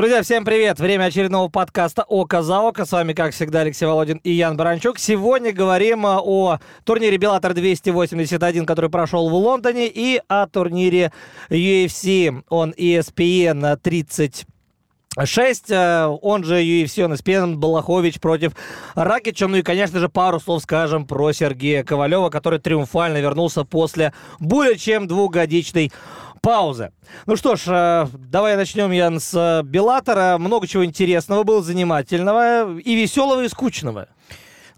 Друзья, всем привет! Время очередного подкаста «Око за око». С вами, как всегда, Алексей Володин и Ян Баранчук. Сегодня говорим а, о турнире Беллатор 281, который прошел в Лондоне, и о турнире UFC. Он ESPN 30 6, он же UFC, он ESPN, Балахович против Ракича. Ну и, конечно же, пару слов скажем про Сергея Ковалева, который триумфально вернулся после более чем двухгодичной паузы. Ну что ж, э, давай начнем, Ян, с э, Беллатора. Много чего интересного было, занимательного и веселого, и скучного.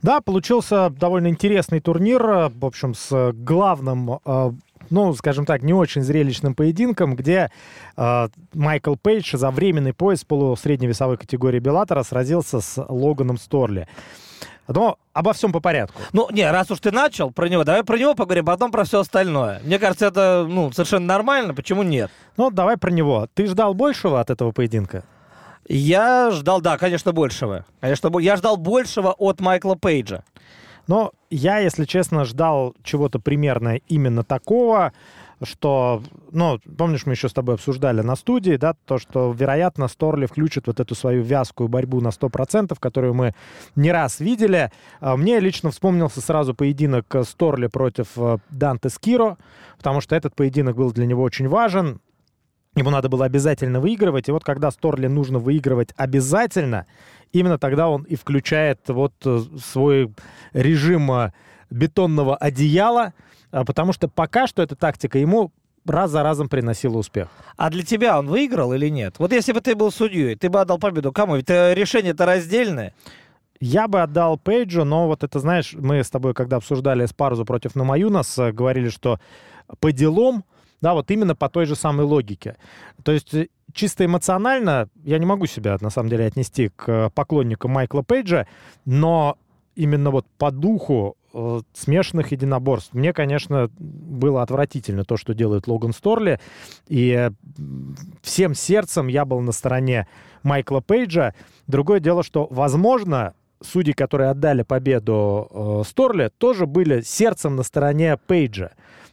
Да, получился довольно интересный турнир, э, в общем, с главным ну, скажем так, не очень зрелищным поединком, где э, Майкл Пейдж за временный пояс полусредневесовой категории Беллатора сразился с Логаном Сторли. Но обо всем по порядку. Ну, не, раз уж ты начал про него, давай про него поговорим, потом про все остальное. Мне кажется, это, ну, совершенно нормально, почему нет? Ну, давай про него. Ты ждал большего от этого поединка? Я ждал, да, конечно, большего. Конечно, я ждал большего от Майкла Пейджа. Но я, если честно, ждал чего-то примерно именно такого что, ну, помнишь, мы еще с тобой обсуждали на студии, да, то, что, вероятно, Сторли включит вот эту свою вязкую борьбу на 100%, которую мы не раз видели. А, мне лично вспомнился сразу поединок Сторли против э, Данте Скиро, потому что этот поединок был для него очень важен. Ему надо было обязательно выигрывать. И вот когда Сторли нужно выигрывать обязательно, именно тогда он и включает вот э, свой режим э, бетонного одеяла, потому что пока что эта тактика ему раз за разом приносила успех. А для тебя он выиграл или нет? Вот если бы ты был судьей, ты бы отдал победу кому? Ведь э, решение-то раздельное. Я бы отдал Пейджу, но вот это, знаешь, мы с тобой, когда обсуждали Спарзу против Намаюнас, э, говорили, что по делам, да, вот именно по той же самой логике. То есть э, чисто эмоционально я не могу себя, на самом деле, отнести к поклоннику Майкла Пейджа, но именно вот по духу смешанных единоборств. Мне, конечно, было отвратительно то, что делает Логан Сторли. И всем сердцем я был на стороне Майкла Пейджа. Другое дело, что, возможно, судьи, которые отдали победу э, Сторли, тоже были сердцем на стороне Пейджа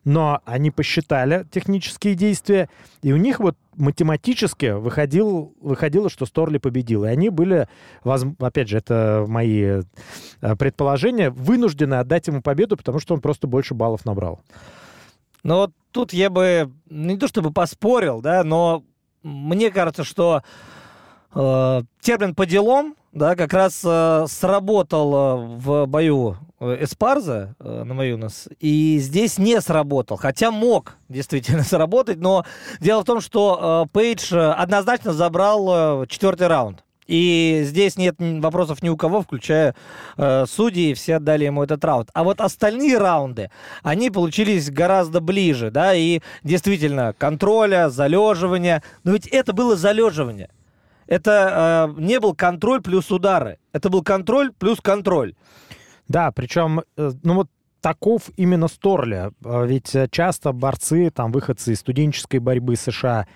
но они посчитали технические действия, и у них вот математически выходил, выходило, что Сторли победил. И они были, опять же, это мои э, предположения, вынуждены отдать ему победу, потому что он просто больше баллов набрал. Ну вот тут я бы не то чтобы поспорил, да, но мне кажется, что э, термин по делам, да, как раз э, сработал э, в бою э, Эспарза э, на Маюнас, и здесь не сработал, хотя мог действительно сработать, но дело в том, что э, Пейдж однозначно забрал э, четвертый раунд. И здесь нет вопросов ни у кого, включая э, судьи, все отдали ему этот раунд. А вот остальные раунды, они получились гораздо ближе, да, и действительно контроля, залеживания. Но ведь это было залеживание это э, не был контроль плюс удары. Это был контроль плюс контроль. Да, причем, э, ну вот таков именно Сторли. А ведь часто борцы, там, выходцы из студенческой борьбы США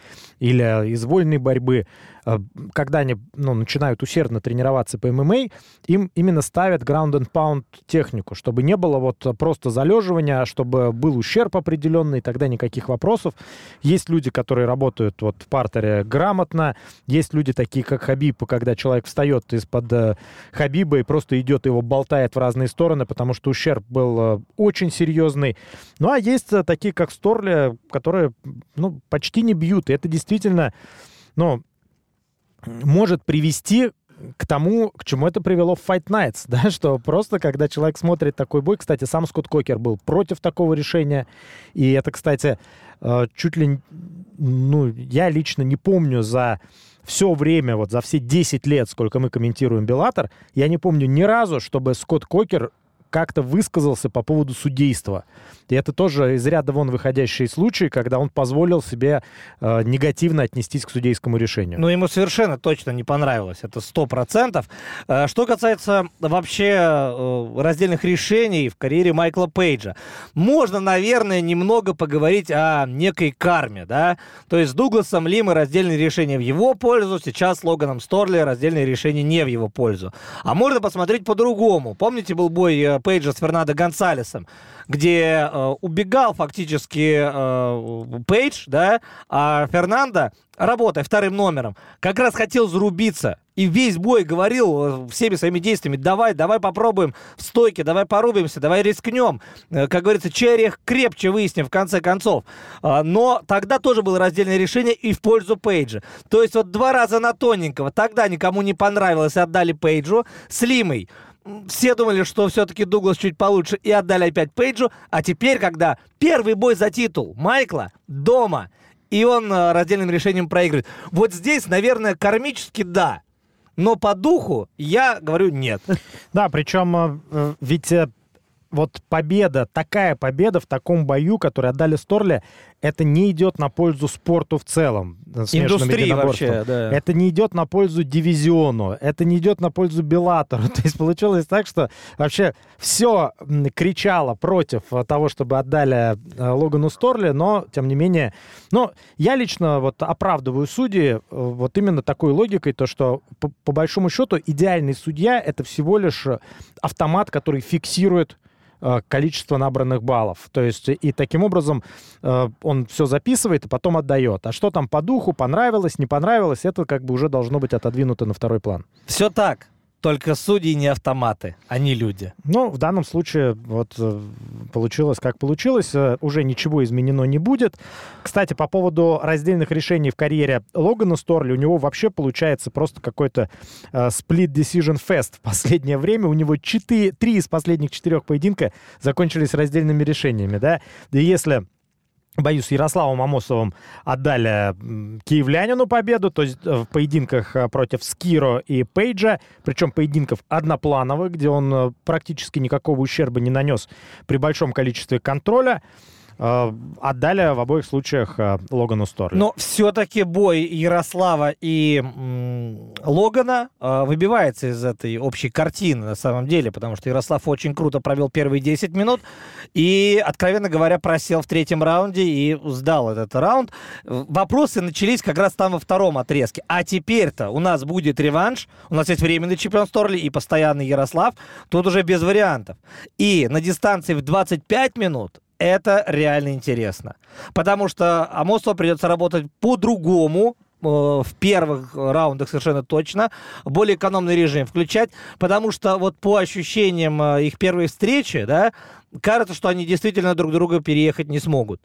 или из вольной борьбы, Э, когда они ну, начинают усердно тренироваться по ММА, им именно ставят ground and pound технику, чтобы не было вот просто залеживания, а чтобы был ущерб определенный, тогда никаких вопросов. Есть люди, которые работают вот в партере грамотно, есть люди такие, как Хабиб, когда человек встает из-под э, Хабиба и просто идет, его болтает в разные стороны, потому что ущерб был э, очень серьезный. Ну, а есть такие, как Сторли, которые ну, почти не бьют, и это действительно ну, может привести к тому, к чему это привело в Fight Nights, да, что просто когда человек смотрит такой бой, кстати, сам Скотт Кокер был против такого решения, и это, кстати, э, чуть ли, ну, я лично не помню за все время, вот за все 10 лет, сколько мы комментируем Беллатор, я не помню ни разу, чтобы Скотт Кокер как-то высказался по поводу судейства. И это тоже из ряда вон выходящий случай, когда он позволил себе э, негативно отнестись к судейскому решению. Ну, ему совершенно точно не понравилось, это сто процентов. Э, что касается вообще э, раздельных решений в карьере Майкла Пейджа, можно, наверное, немного поговорить о некой карме, да? То есть с Дугласом Лимой раздельные решения в его пользу, сейчас с Логаном Сторли раздельные решения не в его пользу. А можно посмотреть по-другому. Помните, был бой Пейджа с Фернандо Гонсалесом, где э, убегал фактически э, Пейдж, да, а Фернандо, работая вторым номером, как раз хотел зарубиться. И весь бой говорил э, всеми своими действиями, давай, давай попробуем в стойке, давай порубимся, давай рискнем. Э, как говорится, черех крепче выясним в конце концов. А, но тогда тоже было раздельное решение и в пользу Пейджа. То есть вот два раза на тоненького. Тогда никому не понравилось, отдали Пейджу. С Лимой все думали, что все-таки Дуглас чуть получше и отдали опять Пейджу. А теперь, когда первый бой за титул Майкла дома, и он э, раздельным решением проигрывает. Вот здесь, наверное, кармически да. Но по духу я говорю нет. Да, причем э, э, ведь вот победа, такая победа в таком бою, который отдали Сторли, это не идет на пользу спорту в целом. Индустрии вообще, да. Это не идет на пользу дивизиону, это не идет на пользу Беллатору. То есть получилось так, что вообще все кричало против того, чтобы отдали э, Логану Сторли, но, тем не менее, ну, я лично вот оправдываю судьи э, вот именно такой логикой, то, что по, по большому счету идеальный судья — это всего лишь автомат, который фиксирует Э, количество набранных баллов. То есть и таким образом э, он все записывает и потом отдает. А что там по духу, понравилось, не понравилось, это как бы уже должно быть отодвинуто на второй план. Все так. Только судьи не автоматы, они люди. Ну, в данном случае вот э, получилось как получилось. Э, уже ничего изменено не будет. Кстати, по поводу раздельных решений в карьере Логана Сторли, у него вообще получается просто какой-то э, split decision fest в последнее время. У него 4, 3 из последних четырех поединка закончились раздельными решениями, да. И если боюсь, Ярославом Амосовым отдали киевлянину победу, то есть э, в поединках э, против Скиро и Пейджа, причем поединков одноплановых, где он э, практически никакого ущерба не нанес при большом количестве контроля. Э, отдали в обоих случаях э, Логану Сторли. Но все-таки бой Ярослава и Логана э, выбивается из этой общей картины на самом деле, потому что Ярослав очень круто провел первые 10 минут и, откровенно говоря, просел в третьем раунде и сдал этот раунд. Вопросы начались как раз там во втором отрезке. А теперь-то у нас будет реванш, у нас есть временный чемпион Сторли и постоянный Ярослав, тут уже без вариантов. И на дистанции в 25 минут это реально интересно. Потому что Амосову придется работать по-другому, э, в первых раундах совершенно точно, более экономный режим включать, потому что вот по ощущениям э, их первой встречи, да, кажется, что они действительно друг друга переехать не смогут.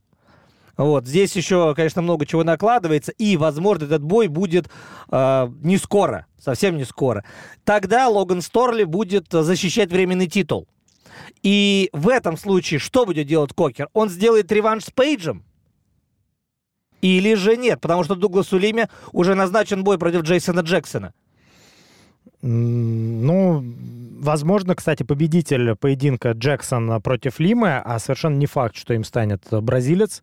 Вот. Здесь еще, конечно, много чего накладывается, и, возможно, этот бой будет э, не скоро, совсем не скоро. Тогда Логан Сторли будет защищать временный титул. И в этом случае что будет делать Кокер? Он сделает реванш с Пейджем? Или же нет? Потому что Дугласу Лиме уже назначен бой против Джейсона Джексона. Ну, возможно, кстати, победитель поединка Джексон против Лимы, а совершенно не факт, что им станет бразилец.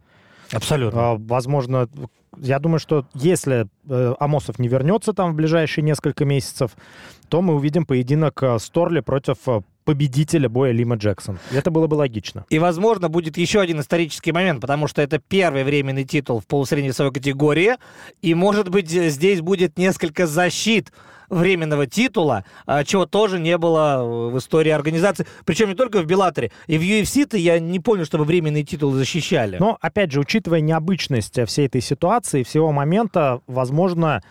Абсолютно. А, возможно, я думаю, что если э, Амосов не вернется там в ближайшие несколько месяцев, то мы увидим поединок э, Сторли против э, победителя боя Лима Джексон. Это было бы логично. И, возможно, будет еще один исторический момент, потому что это первый временный титул в полусредней весовой категории, и, может быть, здесь будет несколько защит временного титула, а, чего тоже не было в истории организации. Причем не только в Беллаторе. И в UFC-то я не помню, чтобы временные титулы защищали. Но, опять же, учитывая необычность всей этой ситуации, всего момента, возможно,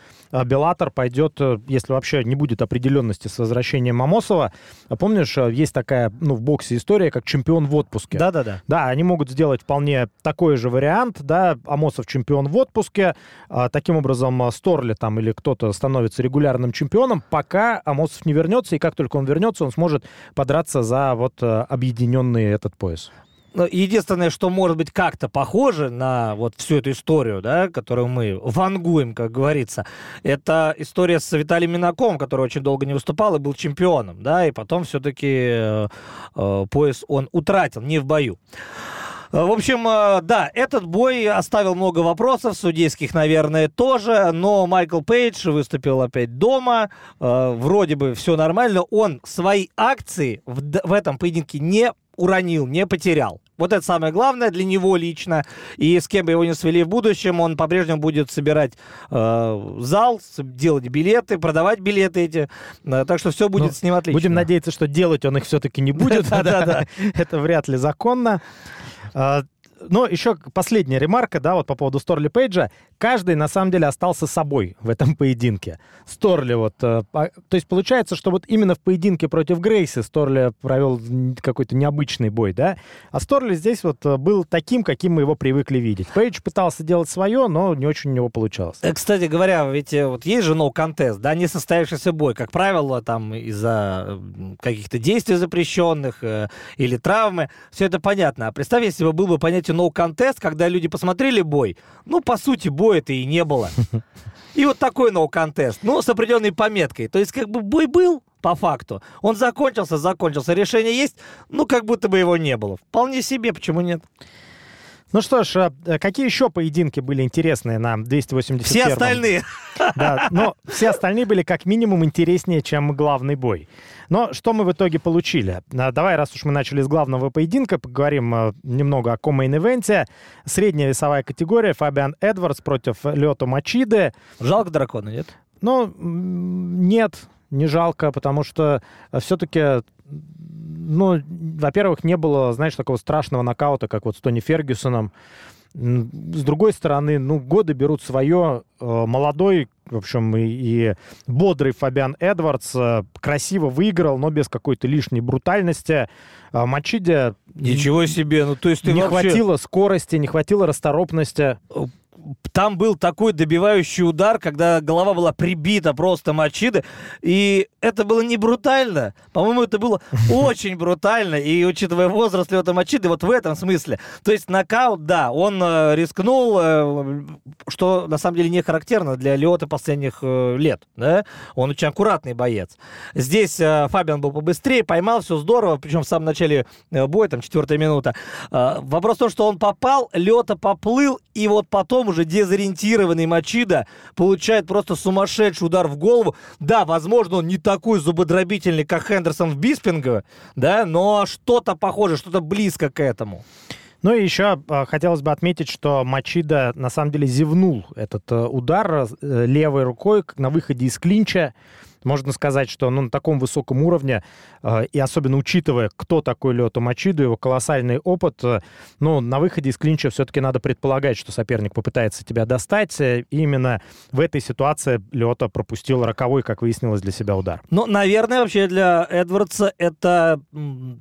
Беллатор пойдет, э, если вообще не будет определенности с возвращением Мамосова. А помнишь, э, есть такая, ну, в боксе история, как чемпион в отпуске. Да-да-да. Да, они могут сделать вполне такой же вариант, да, Амосов чемпион в отпуске, а, таким образом Сторли там или кто-то становится регулярным чемпионом, пока Амосов не вернется, и как только он вернется, он сможет подраться за вот э, объединенный этот пояс. Ну, единственное, что может быть как-то похоже на вот всю эту историю, да, которую мы вангуем, как говорится, это история с Виталием Минаком, который очень долго не выступал и был чемпионом, да, и потом все-таки э, э, пояс он утратил, не в бою. В общем, э, да, этот бой оставил много вопросов, судейских, наверное, тоже, но Майкл Пейдж выступил опять дома, э, вроде бы все нормально, он свои акции в, в этом поединке не уронил, не потерял. Вот это самое главное для него лично. И с кем бы его не свели в будущем, он по-прежнему будет собирать э, зал, делать билеты, продавать билеты эти. Э, так что все будет ну, с ним отлично. Будем надеяться, что делать он их все-таки не будет. Да-да-да. Это вряд ли законно. А, но еще последняя ремарка, да, вот по поводу Сторли Пейджа. Каждый, на самом деле, остался собой в этом поединке. Сторли вот... Э, то есть получается, что вот именно в поединке против Грейси Сторли провел какой-то необычный бой, да? А Сторли здесь вот э, был таким, каким мы его привыкли видеть. Пейдж пытался делать свое, но не очень у него получалось. Э, кстати говоря, ведь вот есть же no contest, да, не состоявшийся бой. Как правило, там из-за каких-то действий запрещенных или травмы. Все это понятно. А представь, если бы был бы понятие no contest, когда люди посмотрели бой, ну, по сути, боя-то и не было. И вот такой no contest, ну, с определенной пометкой. То есть, как бы бой был, по факту. Он закончился, закончился. Решение есть, ну, как будто бы его не было. Вполне себе, почему нет? Ну что ж, э, какие еще поединки были интересные на 281 Все остальные. Да, но все остальные были как минимум интереснее, чем главный бой. Но что мы в итоге получили? А, давай, раз уж мы начали с главного поединка, поговорим немного о комейн-ивенте. Средняя весовая категория Фабиан Эдвардс против Лето Мачиды. Жалко дракона, нет? Ну, нет, не жалко, потому что все-таки ну, во-первых, не было, знаешь, такого страшного нокаута, как вот с Тони Фергюсоном. С другой стороны, ну, годы берут свое. Э, молодой, в общем, и, и бодрый Фабиан Эдвардс э, красиво выиграл, но без какой-то лишней брутальности. Э, Мачиде... Ничего себе, ну то есть ты Не вообще... хватило скорости, не хватило расторопности там был такой добивающий удар, когда голова была прибита просто Мачиды, и это было не брутально. По-моему, это было очень брутально, и учитывая возраст Лёта Мачиды, вот в этом смысле. То есть нокаут, да, он э, рискнул, э, что на самом деле не характерно для Лёта последних э, лет, да? Он очень аккуратный боец. Здесь Фабиан был побыстрее, поймал, все здорово, причем в самом начале боя, там, четвертая минута. Вопрос в том, что он попал, Лёта поплыл, и вот потом уже дезориентированный Мачида получает просто сумасшедший удар в голову. Да, возможно, он не такой зубодробительный, как Хендерсон в Биспинге, да, но что-то похоже, что-то близко к этому. Ну и еще э, хотелось бы отметить, что Мачида на самом деле зевнул этот э, удар э, левой рукой на выходе из клинча. Можно сказать, что ну, на таком высоком уровне, э, и особенно учитывая, кто такой Лето Мачиду, его колоссальный опыт, э, ну, на выходе из клинча все-таки надо предполагать, что соперник попытается тебя достать. Э, и именно в этой ситуации Лето пропустил роковой, как выяснилось, для себя удар. Ну, наверное, вообще для Эдвардса это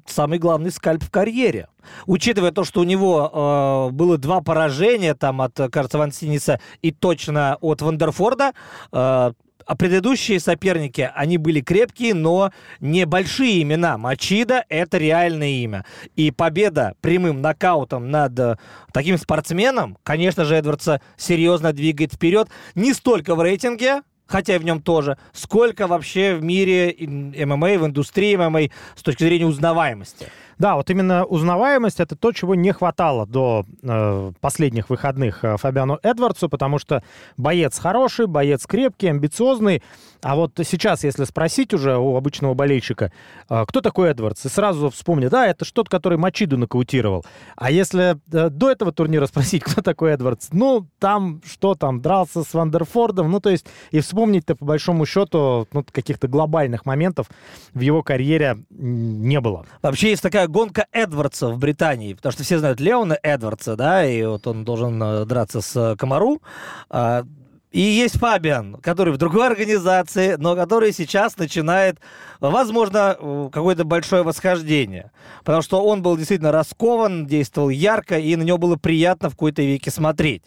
самый главный скальп в карьере. Учитывая то, что у него э, было два поражения там от, кажется, Вансиниса и точно от Вандерфорда, э, а предыдущие соперники, они были крепкие, но небольшие имена. Мачида — это реальное имя. И победа прямым нокаутом над э, таким спортсменом, конечно же, Эдвардса серьезно двигает вперед. Не столько в рейтинге, хотя и в нем тоже, сколько вообще в мире ММА, в индустрии ММА с точки зрения узнаваемости. Да, вот именно узнаваемость это то, чего не хватало до э, последних выходных э, Фабиану Эдвардсу, потому что боец хороший, боец крепкий, амбициозный. А вот сейчас, если спросить уже у обычного болельщика, э, кто такой Эдвардс, и сразу вспомнит, да, это что-то, который Мачиду нокаутировал. А если э, до этого турнира спросить, кто такой Эдвардс, ну, там, что там, дрался с Вандерфордом, ну, то есть, и вспомнить-то, по большому счету, ну, каких-то глобальных моментов в его карьере не было. Вообще есть такая гонка Эдвардса в Британии, потому что все знают Леона Эдвардса, да, и вот он должен э, драться с э, Камару. А, и есть Фабиан, который в другой организации, но который сейчас начинает, возможно, какое-то большое восхождение. Потому что он был действительно раскован, действовал ярко, и на него было приятно в какой-то веке смотреть.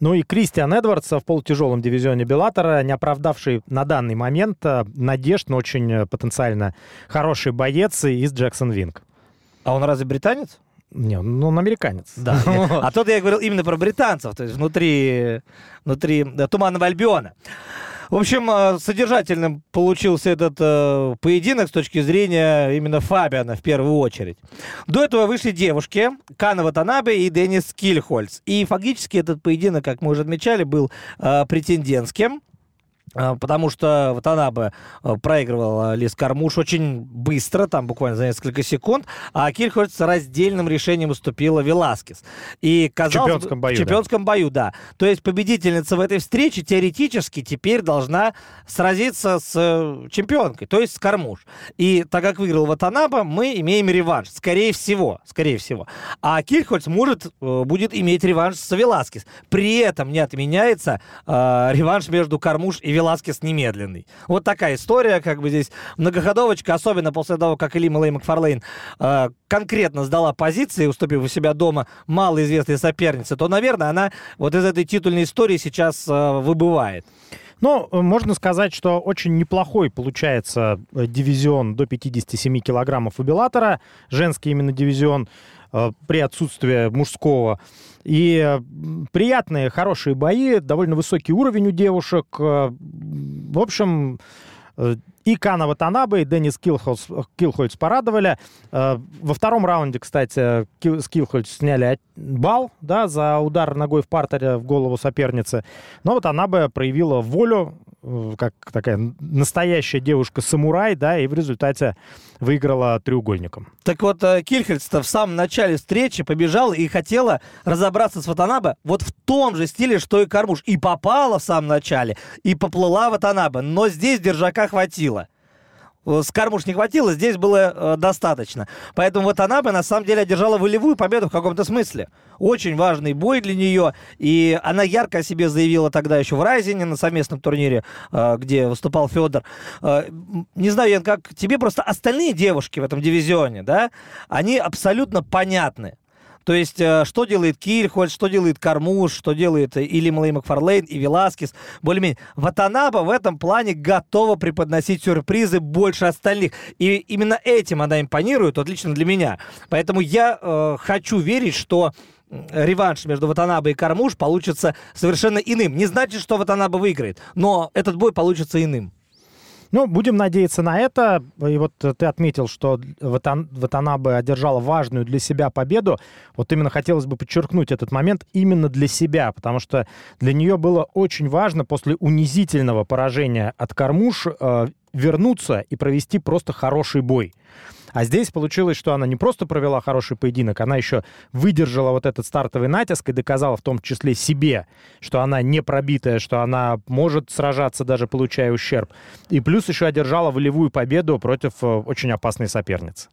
Ну и Кристиан Эдвардс в полутяжелом дивизионе Беллатора, не оправдавший на данный момент надежд, но очень потенциально хороший боец из Джексон Винг. А он разве британец? Не, ну, он американец. Да. А тот я говорил именно про британцев, то есть внутри, внутри Туманного Альбиона. В общем, э, содержательным получился этот э, поединок с точки зрения именно Фабиана в первую очередь. До этого вышли девушки Кана Ватанабе и Денис Кильхольц. И фактически этот поединок, как мы уже отмечали, был э, претендентским. А, потому что вот она бы э, проигрывала Лис Кармуш очень быстро, там буквально за несколько секунд, а Кирхольц с раздельным решением уступила Веласкес. И казалось, в чемпионском бою. В чемпионском да. бою, да. То есть победительница в этой встрече теоретически теперь должна сразиться с э, чемпионкой, то есть с Кармуш. И так как выиграл Ватанаба, мы имеем реванш. Скорее всего, скорее всего. А Кирхольц может, э, будет иметь реванш с Веласкес. При этом не отменяется э, реванш между Кармуш и Веласкес немедленный. Вот такая история, как бы здесь многоходовочка, особенно после того, как Эли Лей Макфарлейн э, конкретно сдала позиции, уступив у себя дома малоизвестной сопернице, то, наверное, она вот из этой титульной истории сейчас э, выбывает. Ну, можно сказать, что очень неплохой получается э, дивизион до 57 килограммов у Беллатора. Женский именно дивизион э, при отсутствии мужского. И приятные, хорошие бои, довольно высокий уровень у девушек. Э, в общем, э, и Кана Ватанабе, и Деннис Килхольц, Килхольц порадовали. Э, во втором раунде, кстати, с Килхольц сняли бал да, за удар ногой в партере в голову соперницы. Но бы проявила волю, как такая настоящая девушка-самурай, да, и в результате выиграла треугольником. Так вот, э, Кильхельс-то в самом начале встречи побежала и хотела разобраться с Ватанабе вот в том же стиле, что и Кармуш. И попала в самом начале, и поплыла Ватанабе, но здесь держака хватило. Э, с Кармуш не хватило, здесь было э, достаточно. Поэтому вот она бы на самом деле одержала волевую победу в каком-то смысле. Очень важный бой для нее. И она ярко о себе заявила тогда еще в Райзене на совместном турнире, э, где выступал Федор. Э, не знаю, Ян, как тебе просто остальные девушки в этом дивизионе, да, они абсолютно понятны. То есть, э, что делает Кильхольд, что делает Кармуш, что делает или Малей Макфарлейн, и Веласкес. Более-менее. Ватанаба в этом плане готова преподносить сюрпризы больше остальных. И именно этим она импонирует, вот лично для меня. Поэтому я э, хочу верить, что реванш между Ватанаба и Кармуш получится совершенно иным. Не значит, что Ватанаба выиграет, но этот бой получится иным. Ну, будем надеяться на это. И вот ты отметил, что Ватан, Ватанабе одержала важную для себя победу. Вот именно хотелось бы подчеркнуть этот момент именно для себя, потому что для нее было очень важно после унизительного поражения от Кармуш э, вернуться и провести просто хороший бой. А здесь получилось, что она не просто провела хороший поединок, она еще выдержала вот этот стартовый натиск и доказала в том числе себе, что она не пробитая, что она может сражаться, даже получая ущерб. И плюс еще одержала волевую победу против э, очень опасной соперницы.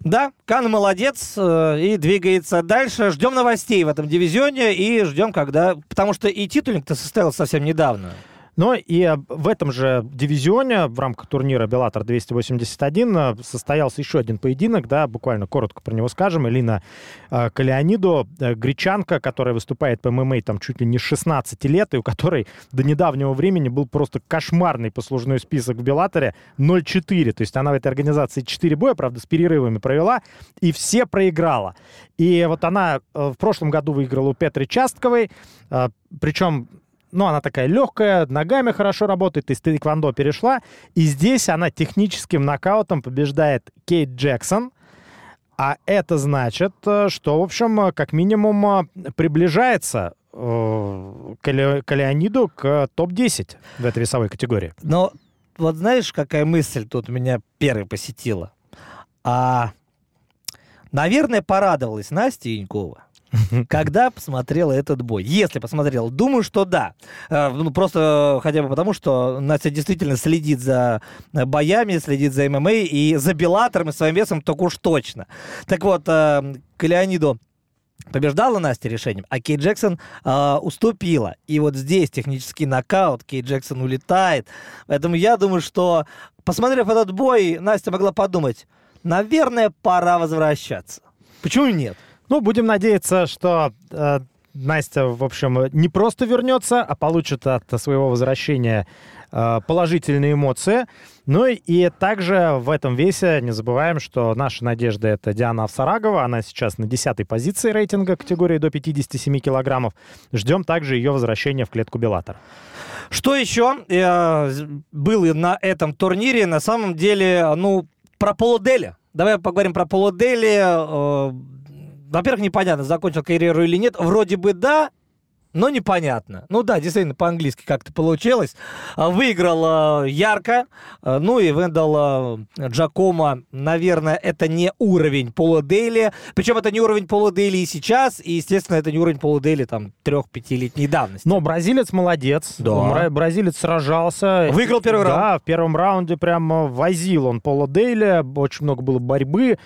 Да, Кан молодец э, и двигается дальше. Ждем новостей в этом дивизионе и ждем, когда... Потому что и титульник-то состоялся совсем недавно. Но и в этом же дивизионе в рамках турнира Беллатор 281 э, состоялся еще один поединок, да, буквально коротко про него скажем. Элина э, Калианидо, э, гречанка, которая выступает по ММА там чуть ли не 16 лет, и у которой до недавнего времени был просто кошмарный послужной список в Беллаторе 0-4. То есть она в этой организации 4 боя, правда, с перерывами провела, и все проиграла. И вот она в прошлом году выиграла у Петры Частковой, причем ну, она такая легкая, ногами хорошо работает, из тэквондо перешла. И здесь она техническим нокаутом побеждает Кейт Джексон. А это значит, э, что, в общем, как минимум э, приближается э, к Леониду к топ-10 в этой весовой категории. Но вот знаешь, какая мысль тут меня первой посетила? А, наверное, порадовалась Настя Янькова когда посмотрела этот бой. Если посмотрела, думаю, что да. Э, ну, просто хотя бы потому, что Настя действительно следит за боями, следит за ММА и за Беллатором и своим весом только уж точно. Так вот, э, к Леониду побеждала Настя решением, а Кей Джексон э, уступила. И вот здесь технический нокаут, Кей Джексон улетает. Поэтому я думаю, что, посмотрев этот бой, Настя могла подумать, наверное, пора возвращаться. Почему нет? Ну, будем надеяться, что э, Настя, в общем, не просто вернется, а получит от своего возвращения э, положительные эмоции. Ну и также в этом весе не забываем, что наша надежда это Диана Авсарагова. Она сейчас на 10 позиции рейтинга категории до 57 килограммов. Ждем также ее возвращения в клетку Беллатор. Что еще э, было на этом турнире? На самом деле, ну, про полуделя. Давай поговорим про полудели. Э, во-первых, непонятно, закончил карьеру или нет. Вроде бы да, но непонятно. Ну да, действительно, по-английски как-то получилось. А, выиграл э, ярко. Э, ну и Вендал Джакома, наверное, это не уровень Пола Дейли. Причем это не уровень Пола Дейли и сейчас, и, естественно, это не уровень Пола Дейли там трех-пятилетней давности. Но бразилец молодец. Да. Бразилец сражался. Выиграл первый раунд. Да, в первом раунде прям возил он Пола Дейли. Очень много было борьбы.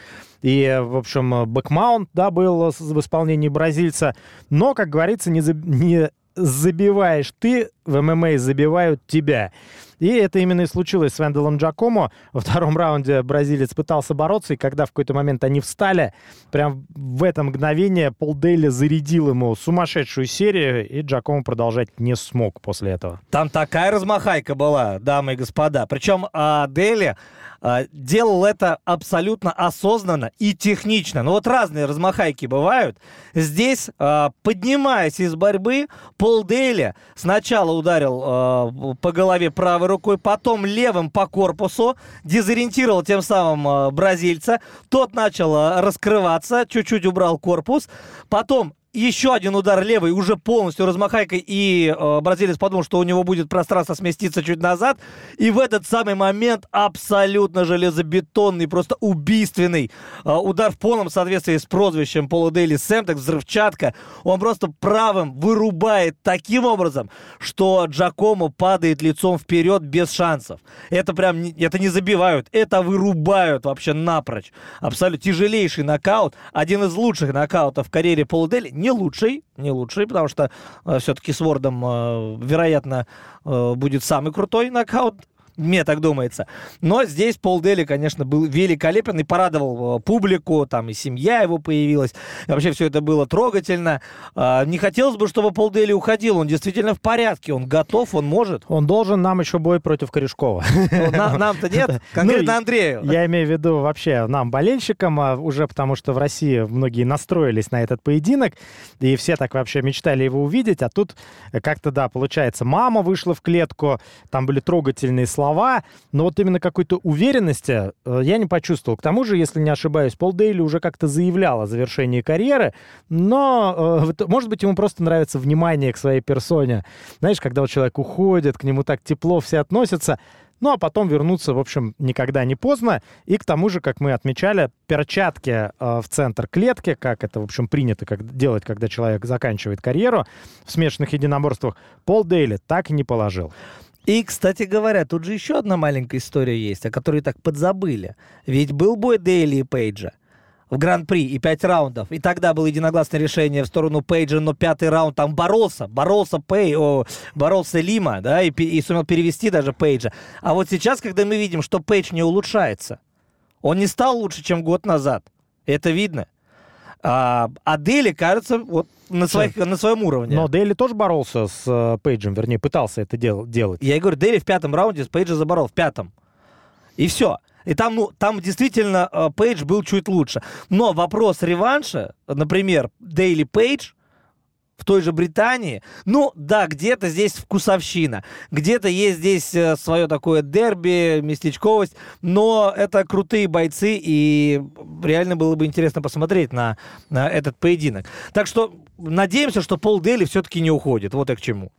И, в общем, back mount, да, был в исполнении бразильца. Но, как говорится, не, за, не забиваешь ты, в ММА забивают тебя. И это именно и случилось с Венделом Джакомо. Во втором раунде бразилец пытался бороться, и когда в какой-то момент они встали, прям в это мгновение Пол Дейли зарядил ему сумасшедшую серию, и Джакомо продолжать не смог после этого. Там такая размахайка была, дамы и господа. Причем а, Дейли а, делал это абсолютно осознанно и технично. Ну вот разные размахайки бывают. Здесь, а, поднимаясь из борьбы, Пол Дейли сначала ударил а, по голове правой рукой, потом левым по корпусу, дезориентировал тем самым бразильца. Тот начал раскрываться, чуть-чуть убрал корпус. Потом еще один удар левый, уже полностью размахайкой, и э, бразилец подумал, что у него будет пространство сместиться чуть назад. И в этот самый момент абсолютно железобетонный, просто убийственный э, удар в полном соответствии с прозвищем Пола Дейли Сэмтек, взрывчатка. Он просто правым вырубает таким образом, что Джакомо падает лицом вперед без шансов. Это прям, это не забивают, это вырубают вообще напрочь. Абсолютно тяжелейший нокаут, один из лучших нокаутов в карьере Пола Дейли не лучший, не лучший, потому что э, все-таки с Вордом, э, вероятно, э, будет самый крутой нокаут мне так думается. Но здесь Пол Дели, конечно, был великолепен и порадовал э, публику, там и семья его появилась. И вообще все это было трогательно. А, не хотелось бы, чтобы Пол Дели уходил. Он действительно в порядке, он готов, он может. Он должен нам еще бой против Корешкова. Ну, нам-то нет, конкретно ну, Андрею. Я имею в виду вообще нам, болельщикам, а уже потому что в России многие настроились на этот поединок, и все так вообще мечтали его увидеть, а тут как-то, да, получается, мама вышла в клетку, там были трогательные слова, слова, но вот именно какой-то уверенности э, я не почувствовал. К тому же, если не ошибаюсь, Пол Дейли уже как-то заявлял о завершении карьеры, но, э, может быть, ему просто нравится внимание к своей персоне. Знаешь, когда вот человек уходит, к нему так тепло все относятся, ну, а потом вернуться, в общем, никогда не поздно. И к тому же, как мы отмечали, перчатки э, в центр клетки, как это, в общем, принято как, делать, когда человек заканчивает карьеру в смешанных единоборствах, Пол Дейли так и не положил. И, кстати говоря, тут же еще одна маленькая история есть, о которой так подзабыли. Ведь был бой Дейли и Пейджа в Гран-при и пять раундов. И тогда было единогласное решение в сторону Пейджа, но пятый раунд там боролся, боролся Пей, о, боролся Лима, да, и, и сумел перевести даже Пейджа. А вот сейчас, когда мы видим, что Пейдж не улучшается, он не стал лучше, чем год назад. Это видно. А, а Дели, кажется, вот на, своих, на своем уровне. Но Дели тоже боролся с э, Пейджем, вернее, пытался это дел, делать. Я и говорю, Дели в пятом раунде с Пейджа заборол, в пятом. И все. И там, ну, там действительно э, Пейдж был чуть лучше. Но вопрос реванша, например, Дейли Пейдж, в той же Британии. Ну, да, где-то здесь вкусовщина, где-то есть здесь э, свое такое дерби, местечковость, но это крутые бойцы, и реально было бы интересно посмотреть на, на этот поединок. Так что надеемся, что Пол Дейли все-таки не уходит. Вот и к чему.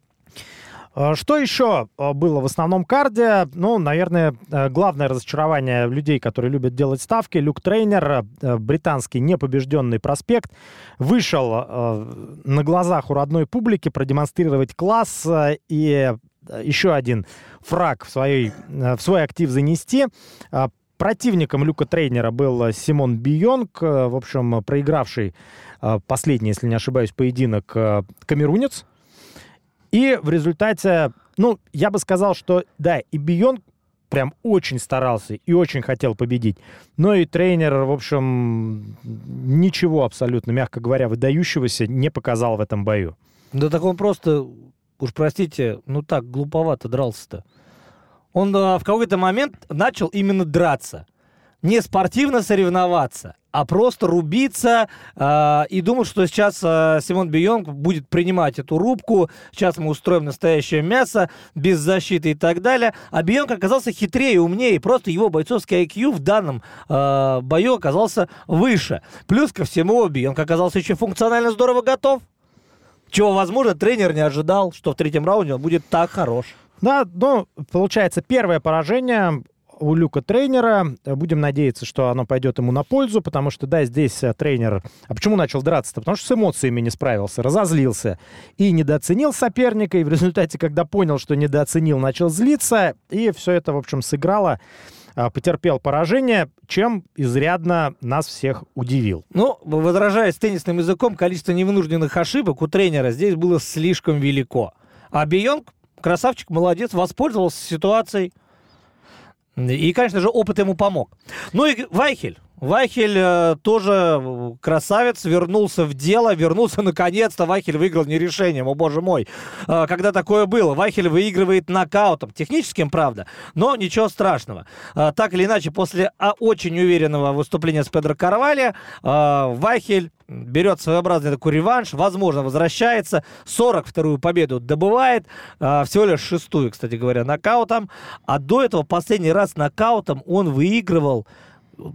А, что еще а, было в основном карде? Ну, наверное, э, главное разочарование людей, которые любят делать ставки. Люк Трейнер, э, британский непобежденный проспект, вышел э, на глазах у родной публики продемонстрировать класс и еще один фраг в, своей, в свой актив занести. А, противником Люка Трейнера был Симон Бионг, в общем, проигравший последний, если не ошибаюсь, поединок камерунец. И в результате, ну, я бы сказал, что да, и Бион прям очень старался и очень хотел победить. Но и тренер, в общем, ничего абсолютно, мягко говоря, выдающегося не показал в этом бою. Да так он просто, уж простите, ну так глуповато дрался-то. Он э, в какой-то момент начал именно драться. Не спортивно соревноваться, а просто рубиться э, и думал, что сейчас э, Симон Бионг будет принимать эту рубку, сейчас мы устроим настоящее мясо, без защиты и так далее. А Бионг оказался хитрее умнее, просто его бойцовский IQ в данном э, бою оказался выше. Плюс ко всему, Бионг оказался еще функционально здорово готов. Чего, возможно, тренер не ожидал, что в третьем раунде он будет так хорош. Да, ну, получается, первое поражение у Люка тренера. Будем надеяться, что оно пойдет ему на пользу, потому что, да, здесь э, тренер... А почему начал драться-то? Потому что с эмоциями не справился, разозлился и недооценил соперника, и в результате, когда понял, что недооценил, начал злиться, и все это, в общем, сыграло а, потерпел поражение, чем изрядно нас всех удивил. Ну, возражаясь теннисным языком, количество невынужденных ошибок у тренера здесь было слишком велико. А Бионг, красавчик, молодец, воспользовался ситуацией. И, конечно же, опыт ему помог. Ну и Вайхель. Вайхель э, тоже красавец, вернулся в дело, вернулся наконец-то. Вайхель выиграл не решением, о боже мой. Э, когда такое было? Вайхель выигрывает нокаутом, техническим, правда, но ничего страшного. Э, так или иначе, после а, очень уверенного выступления с Педро Карвали, э, Вайхель берет своеобразный такой реванш, возможно, возвращается, 42-ю победу добывает, э, всего лишь шестую, кстати говоря, нокаутом. А до этого последний раз нокаутом он выигрывал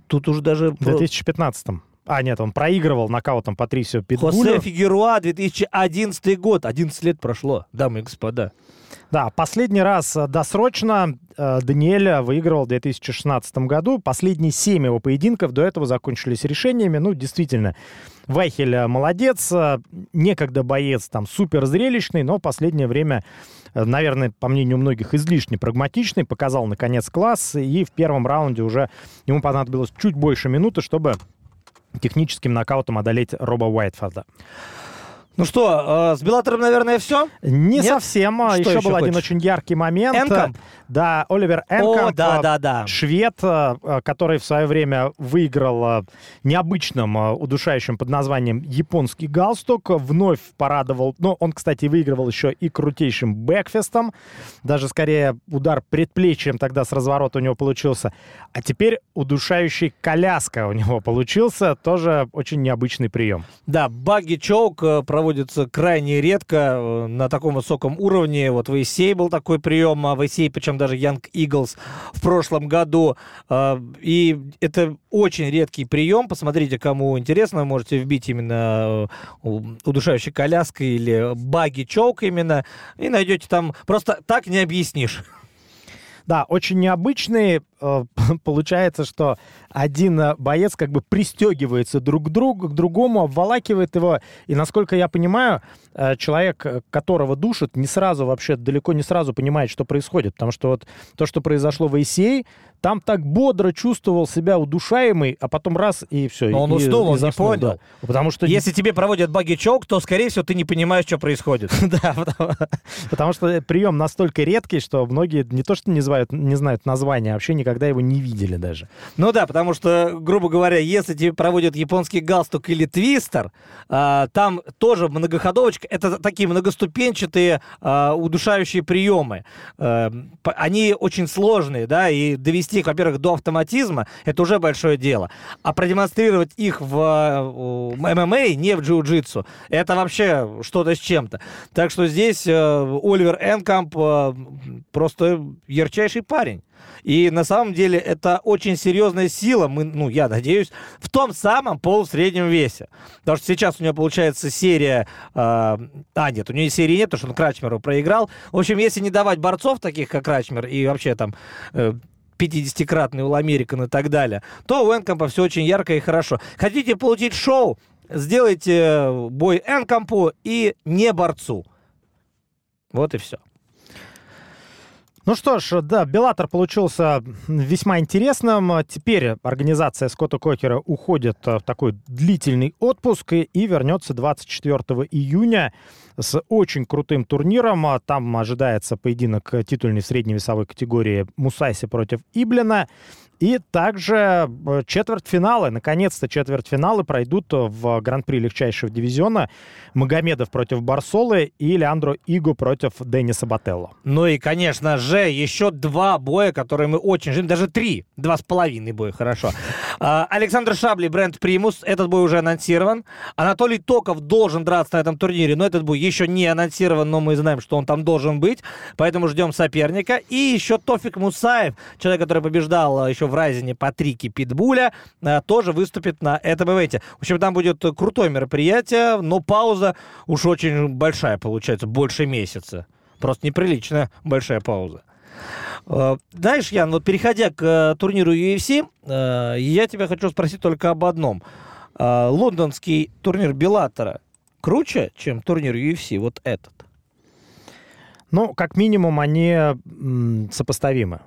тут уже даже... В 2015-м. А, нет, он проигрывал нокаутом Патрисио Питбулю. Хосе Фигеруа, 2011 год. 11 лет прошло, дамы и господа. Да, последний раз э, досрочно э, Даниэль выигрывал в 2016 году. Последние семь его поединков до этого закончились решениями. Ну, действительно, Вайхель э, молодец, э, некогда боец там супер зрелищный, но последнее время наверное, по мнению многих, излишне прагматичный, показал, наконец, класс, и в первом раунде уже ему понадобилось чуть больше минуты, чтобы техническим нокаутом одолеть Роба Уайтфорда. Ну что, э, с Беллатором, наверное, все? Не Нет? совсем. Что еще, еще был хочешь? один очень яркий момент. Энкамп? Да, Оливер Энкамп, О, да, да, да. швед, э, который в свое время выиграл э, необычным, э, удушающим под названием «Японский галстук», вновь порадовал. Ну, он, кстати, выигрывал еще и крутейшим бэкфестом. Даже, скорее, удар предплечьем тогда с разворота у него получился. А теперь удушающий коляска у него получился. Тоже очень необычный прием. Да, багги-чоук проводит проводится крайне редко э, на таком высоком уровне. Вот в Исей был такой прием, а в Исей, причем даже Young Eagles в прошлом году. А, и это очень редкий прием. Посмотрите, кому интересно, вы можете вбить именно э, удушающей коляской или баги чоук именно, и найдете там. Просто так не объяснишь. Да, очень необычный. Э, получается, что один э, боец как бы пристегивается друг к другу, к другому, обволакивает его. И, насколько я понимаю, э, человек, которого душит, не сразу вообще, далеко не сразу понимает, что происходит. Потому что вот то, что произошло в ACA, там так бодро чувствовал себя удушаемый, а потом раз и все. Но он и, уснул, и, он и заснул, не понял. Да. Потому что... Если тебе проводят баги-чок, то, скорее всего, ты не понимаешь, что происходит. Да, потому что прием настолько редкий, что многие не то что не знают название, а вообще никогда его не видели даже. Ну да, потому что, грубо говоря, если тебе проводят японский галстук или твистер, а, там тоже многоходовочка, это такие многоступенчатые а, удушающие приемы. А, они очень сложные, да, и довести их, во-первых, до автоматизма, это уже большое дело. А продемонстрировать их в ММА, не в джиу-джитсу, это вообще что-то с чем-то. Так что здесь э, Оливер Энкамп э, просто ярчайший парень. И на самом деле это очень серьезная сила, мы, ну, я надеюсь, в том самом полусреднем весе. Потому что сейчас у него получается серия... Э, а, нет, у него серии нет, потому что он Крачмеру проиграл. В общем, если не давать борцов таких, как Крачмер, и вообще там... Э, 50-кратный All American и так далее, то у Энкомпа все очень ярко и хорошо. Хотите получить шоу? Сделайте бой Энкомпу и не борцу. Вот и все. Ну что ж, да, Беллатор получился весьма интересным. Теперь организация Скотта Кокера уходит в такой длительный отпуск и вернется 24 июня с очень крутым турниром. Там ожидается поединок титульный в средней весовой категории Мусайси против Иблина. И также э, четвертьфиналы, наконец-то четвертьфиналы пройдут в Гран-при легчайшего дивизиона. Магомедов против Барсолы и Леандро Игу против Дениса Бателло. Ну и, конечно же, еще два боя, которые мы очень ждем, даже три, два с половиной боя, хорошо. А, Александр Шабли, бренд Примус, этот бой уже анонсирован. Анатолий Токов должен драться на этом турнире, но этот бой еще не анонсирован, но мы знаем, что он там должен быть, поэтому ждем соперника. И еще Тофик Мусаев, человек, который побеждал а, еще в Райзене по трике Питбуля, а, тоже выступит на этом ивенте. В общем, там будет крутое мероприятие, но пауза уж очень большая получается, больше месяца. Просто неприлично большая пауза. Э, знаешь, Ян, вот переходя к э, турниру UFC, э, я тебя хочу спросить только об одном. Лондонский турнир Беллатора круче, чем турнир UFC, вот этот? Ну, как минимум, они сопоставимы.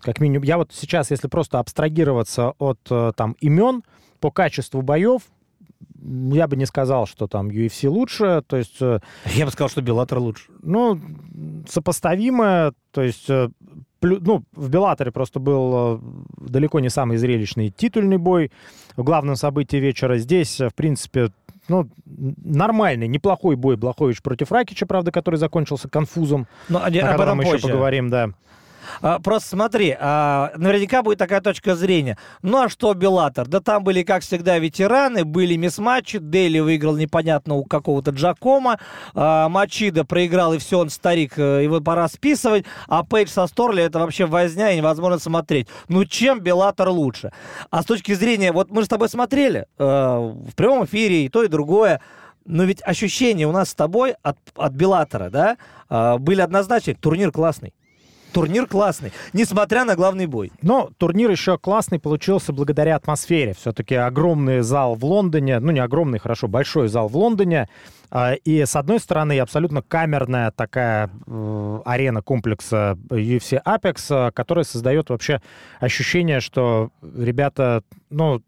Как минимум, я вот сейчас, если просто абстрагироваться от там имен по качеству боев, я бы не сказал, что там UFC лучше, то есть... Э, я бы сказал, что Беллатор лучше. Ну, сопоставимое, то есть... Э, ну, в Беллаторе просто был э, далеко не самый зрелищный титульный бой. В главном событии вечера здесь, в принципе, ну, нормальный, неплохой бой Блахович против Ракича, правда, который закончился конфузом. Но, о, о котором мы позже. еще поговорим, да. А, просто смотри, а, наверняка будет такая точка зрения. Ну а что Беллатор? Да там были, как всегда, ветераны, были мисс-матчи. Дели выиграл непонятно у какого-то Джакома. А, Мачида проиграл, и все, он старик, э, его пора списывать. А Пейдж со Сторли это вообще возня, и невозможно смотреть. Ну чем Беллатор лучше? А с точки зрения, вот мы же с тобой смотрели э, в прямом эфире и то, и другое. Но ведь ощущения у нас с тобой от, от Беллатора, да, были однозначные. Турнир классный турнир классный, несмотря на главный бой. Но турнир еще классный получился благодаря атмосфере. Все-таки огромный зал в Лондоне, ну не огромный, хорошо, большой зал в Лондоне. А, и с одной стороны абсолютно камерная такая э, арена комплекса UFC Apex, э, которая создает вообще ощущение, что ребята, ну,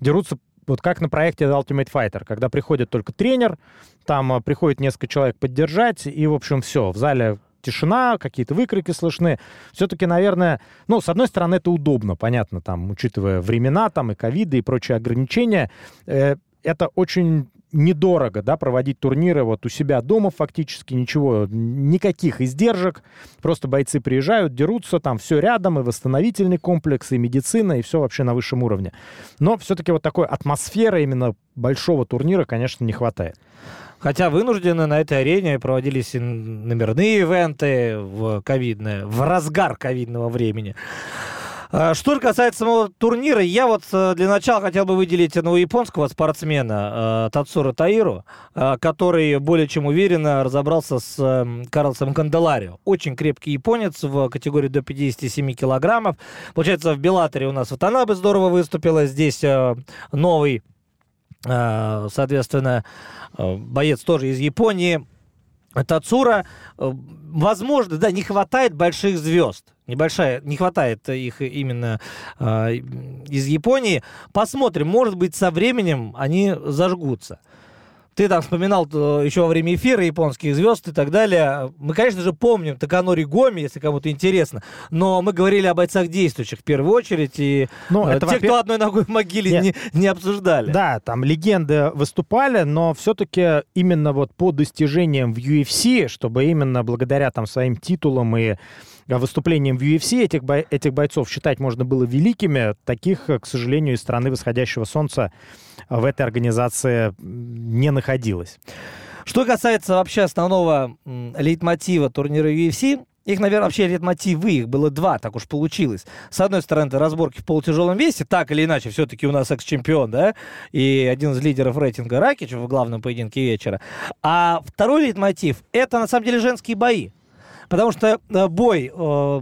дерутся вот как на проекте Ultimate Fighter, когда приходит только тренер, там э, приходит несколько человек поддержать, и, в общем, все, в зале тишина, какие-то выкрики слышны. Все-таки, наверное, ну, с одной стороны, это удобно, понятно, там, учитывая времена, там, и ковиды, и прочие ограничения. Э, это очень недорого, да, проводить турниры вот у себя дома фактически, ничего, никаких издержек, просто бойцы приезжают, дерутся, там все рядом, и восстановительный комплекс, и медицина, и все вообще на высшем уровне. Но все-таки вот такой атмосферы именно большого турнира, конечно, не хватает. Хотя вынуждены на этой арене проводились и номерные ивенты в ковидное, в разгар ковидного времени. А, что касается самого турнира, я вот э, для начала хотел бы выделить одного японского спортсмена э, Тацура Таиру, э, который более чем уверенно разобрался с Карлсом Канделарио. Очень крепкий японец в категории до 57 килограммов. Получается, в Беллаторе у нас Ватанабе здорово выступила, здесь новый соответственно, э, боец тоже из Японии. Тацура, э, возможно, да, не хватает больших звезд. Небольшая, не хватает их именно э, из Японии. Посмотрим, может быть, со временем они зажгутся. Ты там вспоминал э, еще во время эфира японских звезд и так далее. Мы, конечно же, помним Таканори Гоми, если кому-то интересно, но мы говорили о бойцах действующих в первую очередь, и ну, это, те, кто одной ногой в могиле, не, не обсуждали. Да, там легенды выступали, но все-таки именно вот по достижениям в UFC, чтобы именно благодаря там своим титулам и выступлением в UFC этих, бой, этих бойцов считать можно было великими. Таких, к сожалению, из страны восходящего солнца в этой организации не находилось. Что касается вообще основного лейтмотива турнира UFC, их, наверное, вообще лейтмотивы, их было два, так уж получилось. С одной стороны, это разборки в полутяжелом весе, так или иначе, все-таки у нас экс-чемпион, да, и один из лидеров рейтинга Ракич в главном поединке вечера. А второй лейтмотив — это, на самом деле, женские бои. Потому что э, бой э,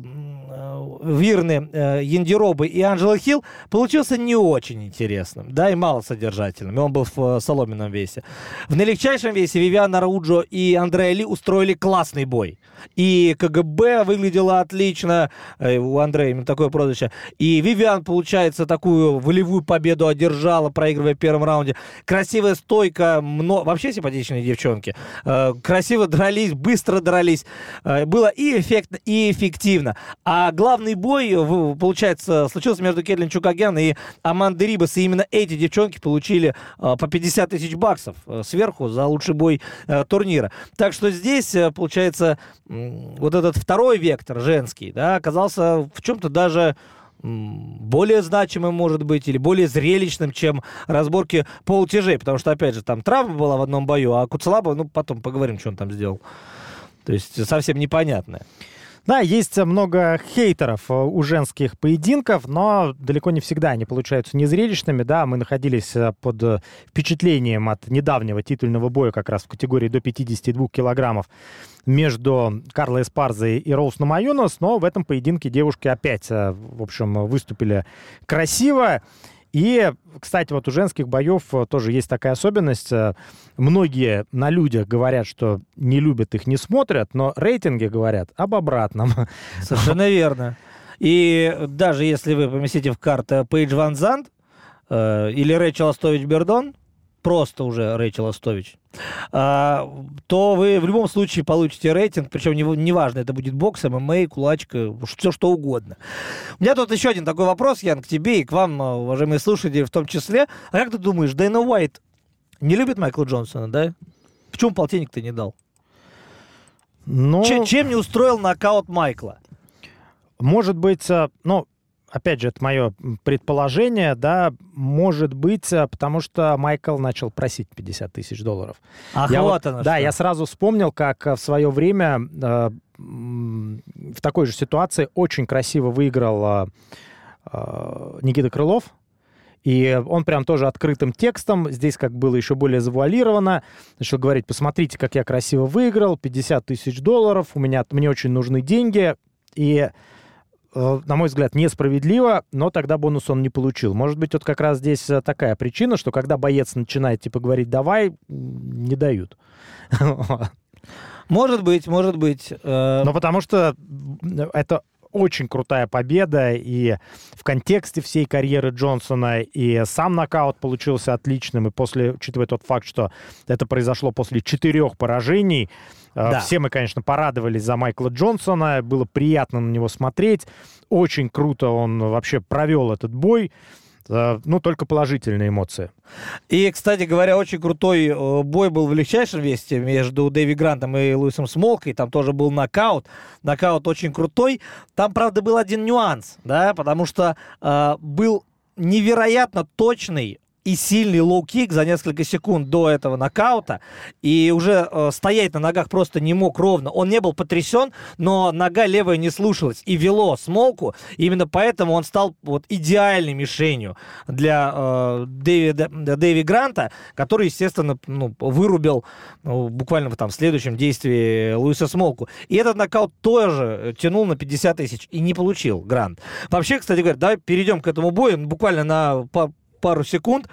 Вирны, э, Яндеробы и Анджела Хилл получился не очень интересным, да, и мало содержательным. И он был в э, соломенном весе. В налегчайшем весе Вивиана Рауджо и Андрея Ли устроили классный бой. И КГБ выглядело отлично, э, у Андрея именно такое прозвище. И Вивиан, получается, такую волевую победу одержала, проигрывая в первом раунде. Красивая стойка, мно... вообще симпатичные девчонки. Красиво дрались, быстро дрались. Было и эффектно, и эффективно. А главный бой, получается, случился между Кетлин Чукаген и Амандой Рибас, и именно эти девчонки получили по 50 тысяч баксов сверху за лучший бой турнира. Так что здесь, получается, вот этот второй вектор женский, да, оказался в чем-то даже более значимым, может быть, или более зрелищным, чем разборки полутяжей, потому что, опять же, там травма была в одном бою, а Куцелаба, ну, потом поговорим, что он там сделал. То есть совсем непонятное. Да, есть много хейтеров э, у женских поединков, но далеко не всегда они получаются незрелищными. Да, мы находились э, под э, впечатлением от недавнего титульного боя как раз в категории до 52 килограммов между Карлой Эспарзой и Роуз Намайонос, но в этом поединке девушки опять, в общем, выступили красиво. И, кстати, вот у женских боев э, тоже есть такая особенность. Э, многие на людях говорят, что не любят их, не смотрят, но рейтинги говорят об обратном. Совершенно верно. И даже если вы поместите в карту Пейдж Ван Зант э, или Рэйчел Астович Бердон, просто уже Рэйчел Астович, а, то вы в любом случае получите рейтинг, причем неважно, не это будет бокс, ММА, кулачка, все что угодно. У меня тут еще один такой вопрос, Ян, к тебе и к вам, а, уважаемые слушатели, в том числе. А как ты думаешь, Дэйна Уайт не любит Майкла Джонсона, да? Почему полтинник ты не дал? Ну... Чем, чем не устроил нокаут Майкла? Может быть, а, ну, опять же, это мое предположение, да, может быть, э, потому что Майкл начал просить 50 тысяч долларов. Ах, я вот, вот оно Да, что. я сразу вспомнил, как э, в свое время э, в такой же ситуации очень красиво выиграл э, э, Никита Крылов. И он прям тоже открытым текстом, здесь как было еще более завуалировано, начал говорить, посмотрите, как я красиво выиграл, 50 тысяч долларов, у меня, мне очень нужны деньги. И на мой взгляд, несправедливо, но тогда бонус он не получил. Может быть, вот как раз здесь э, такая причина, что когда боец начинает, типа, говорить «давай», не дают. Может быть, может быть. Э, но потому что это очень крутая победа, и в контексте всей карьеры Джонсона, и сам нокаут получился отличным, и после, учитывая тот факт, что это произошло после четырех поражений, э, да. Все мы, конечно, порадовались за Майкла Джонсона, было приятно на него смотреть. Очень круто он вообще провел этот бой. Э, ну, только положительные эмоции. И, кстати говоря, очень крутой э, бой был в легчайшем весе между Дэви Грантом и Луисом Смолкой. Там тоже был нокаут. Нокаут очень крутой. Там, правда, был один нюанс, да, потому что э, был невероятно точный и сильный лоу-кик за несколько секунд до этого нокаута, и уже э, стоять на ногах просто не мог ровно. Он не был потрясен, но нога левая не слушалась и вело смолку. Именно поэтому он стал вот идеальной мишенью для э, Дэвида, Дэви Гранта, который, естественно, ну, вырубил ну, буквально в там, следующем действии Луиса Смолку. И этот нокаут тоже тянул на 50 тысяч и не получил Грант. Вообще, кстати говоря, давай перейдем к этому бою буквально на пару секунд.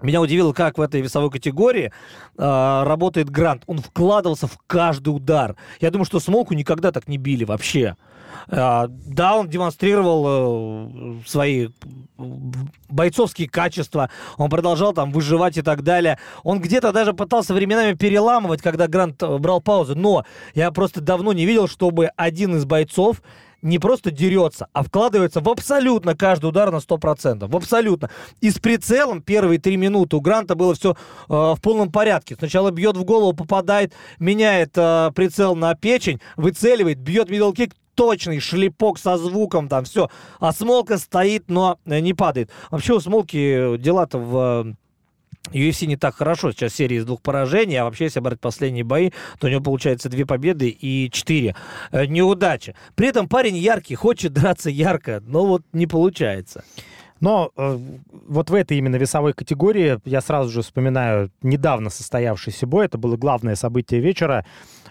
Меня удивило, как в этой весовой категории э, работает Грант. Он вкладывался в каждый удар. Я думаю, что Смолку никогда так не били вообще. Э, да, он демонстрировал э, свои бойцовские качества. Он продолжал там выживать и так далее. Он где-то даже пытался временами переламывать, когда Грант э, брал паузу. Но я просто давно не видел, чтобы один из бойцов не просто дерется, а вкладывается в абсолютно каждый удар на 100%. В абсолютно. И с прицелом первые три минуты у Гранта было все э, в полном порядке. Сначала бьет в голову, попадает, меняет э, прицел на печень, выцеливает, бьет мидл-кик, точный шлепок со звуком, там все. А Смолка стоит, но не падает. Вообще у Смолки дела-то в UFC не так хорошо. Сейчас серия из двух поражений, а вообще, если брать последние бои, то у него получается две победы и четыре э, неудачи. При этом парень яркий, хочет драться ярко, но вот не получается. Но э, вот в этой именно весовой категории я сразу же вспоминаю недавно состоявшийся бой. Это было главное событие вечера.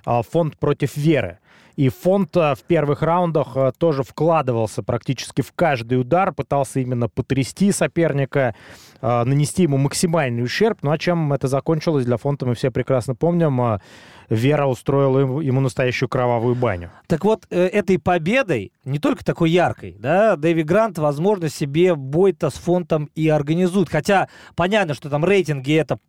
Э, фонд против Веры. И фонд э, в первых раундах э, тоже вкладывался практически в каждый удар, пытался именно потрясти соперника, э, нанести ему максимальный ущерб. Ну а чем это закончилось для фонда, мы все прекрасно помним. Вера устроила ему настоящую кровавую баню. Так вот, этой победой, не только такой яркой, да, Дэви Грант, возможно, себе бой-то с фондом и организует. Хотя понятно, что там рейтинги это